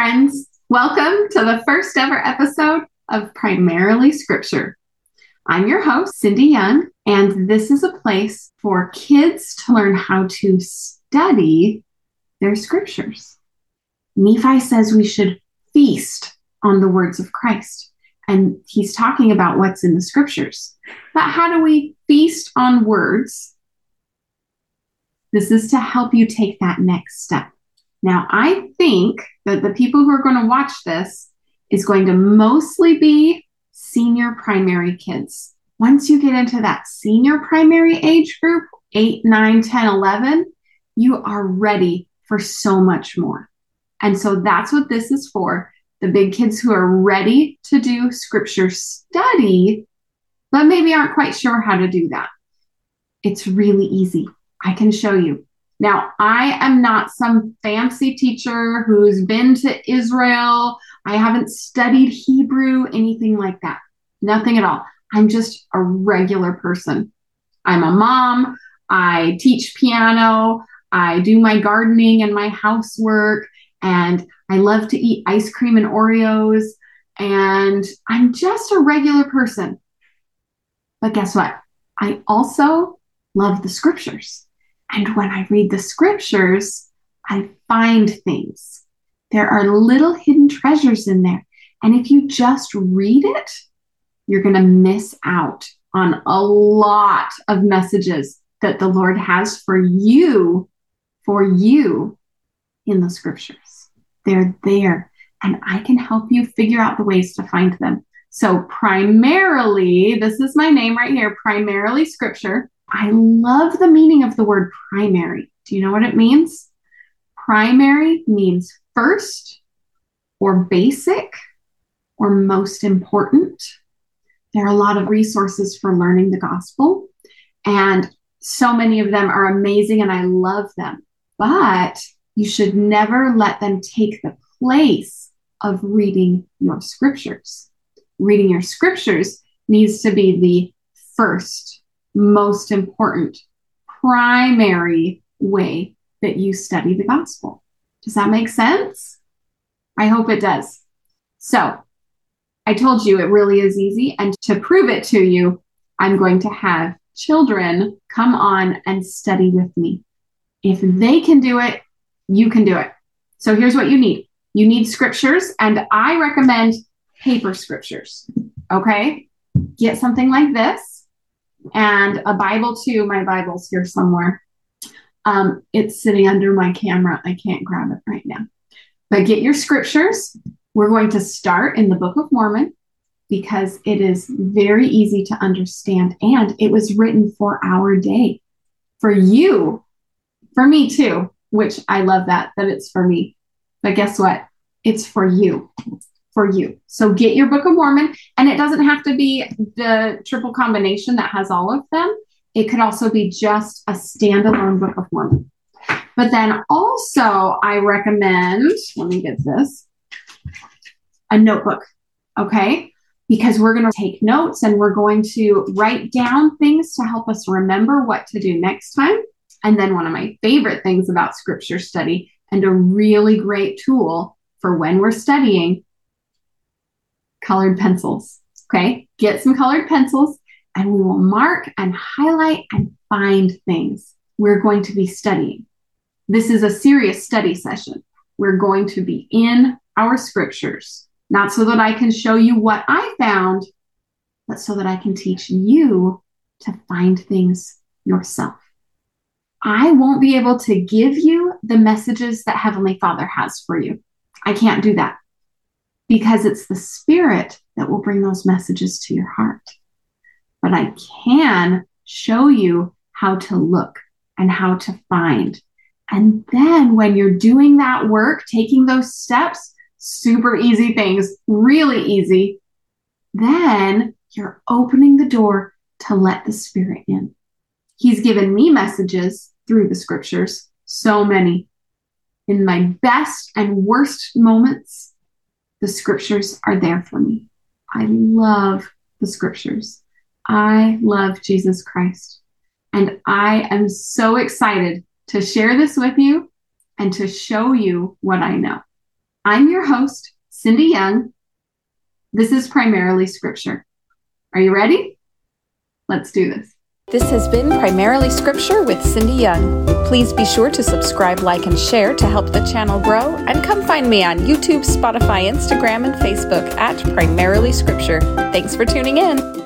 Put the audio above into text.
friends. Welcome to the first ever episode of Primarily Scripture. I'm your host, Cindy Young, and this is a place for kids to learn how to study their scriptures. Nephi says we should feast on the words of Christ, and he's talking about what's in the scriptures. But how do we feast on words? This is to help you take that next step. Now, I think that the people who are going to watch this is going to mostly be senior primary kids. Once you get into that senior primary age group, 8, 9, 10, 11, you are ready for so much more. And so that's what this is for the big kids who are ready to do scripture study, but maybe aren't quite sure how to do that. It's really easy. I can show you. Now, I am not some fancy teacher who's been to Israel. I haven't studied Hebrew, anything like that. Nothing at all. I'm just a regular person. I'm a mom. I teach piano. I do my gardening and my housework. And I love to eat ice cream and Oreos. And I'm just a regular person. But guess what? I also love the scriptures. And when I read the scriptures, I find things. There are little hidden treasures in there. And if you just read it, you're going to miss out on a lot of messages that the Lord has for you, for you in the scriptures. They're there, and I can help you figure out the ways to find them. So, primarily, this is my name right here, primarily scripture. I love the meaning of the word primary. Do you know what it means? Primary means first or basic or most important. There are a lot of resources for learning the gospel, and so many of them are amazing, and I love them. But you should never let them take the place of reading your scriptures. Reading your scriptures needs to be the first most important, primary way that you study the gospel. Does that make sense? I hope it does. So, I told you it really is easy. And to prove it to you, I'm going to have children come on and study with me. If they can do it, you can do it. So, here's what you need you need scriptures, and I recommend paper scriptures. Okay? Get something like this and a Bible too. My Bible's here somewhere. Um, it's sitting under my camera. I can't grab it right now. But get your scriptures. We're going to start in the Book of Mormon because it is very easy to understand and it was written for our day. For you, for me too, which I love that, that it's for me. But guess what? It's for you for you. So get your Book of Mormon, and it doesn't have to be the triple combination that has all of them. It could also be just a standalone Book of Mormon. But then also, I recommend, let me get this, a notebook, okay? Because we're going to take notes and we're going to write down things to help us remember what to do next time. And then, one of my favorite things about scripture study and a really great tool for when we're studying colored pencils. Okay, get some colored pencils and we will mark and highlight and find things we're going to be studying. This is a serious study session. We're going to be in our scriptures, not so that I can show you what I found, but so that I can teach you to find things yourself. I won't be able to give you the messages that Heavenly Father has for you. I can't do that because it's the Spirit that will bring those messages to your heart. But I can show you how to look and how to find. And then when you're doing that work, taking those steps, super easy things, really easy, then you're opening the door to let the Spirit in. He's given me messages through the scriptures, so many. In my best and worst moments, the scriptures are there for me. I love the scriptures. I love Jesus Christ. And I am so excited to share this with you and to show you what I know. I'm your host, Cindy Young. This is primarily scripture. Are you ready? Let's do this. This has been Primarily Scripture with Cindy Young. Please be sure to subscribe, like, and share to help the channel grow, and come find me on YouTube, Spotify, Instagram, and Facebook at Primarily Scripture. Thanks for tuning in.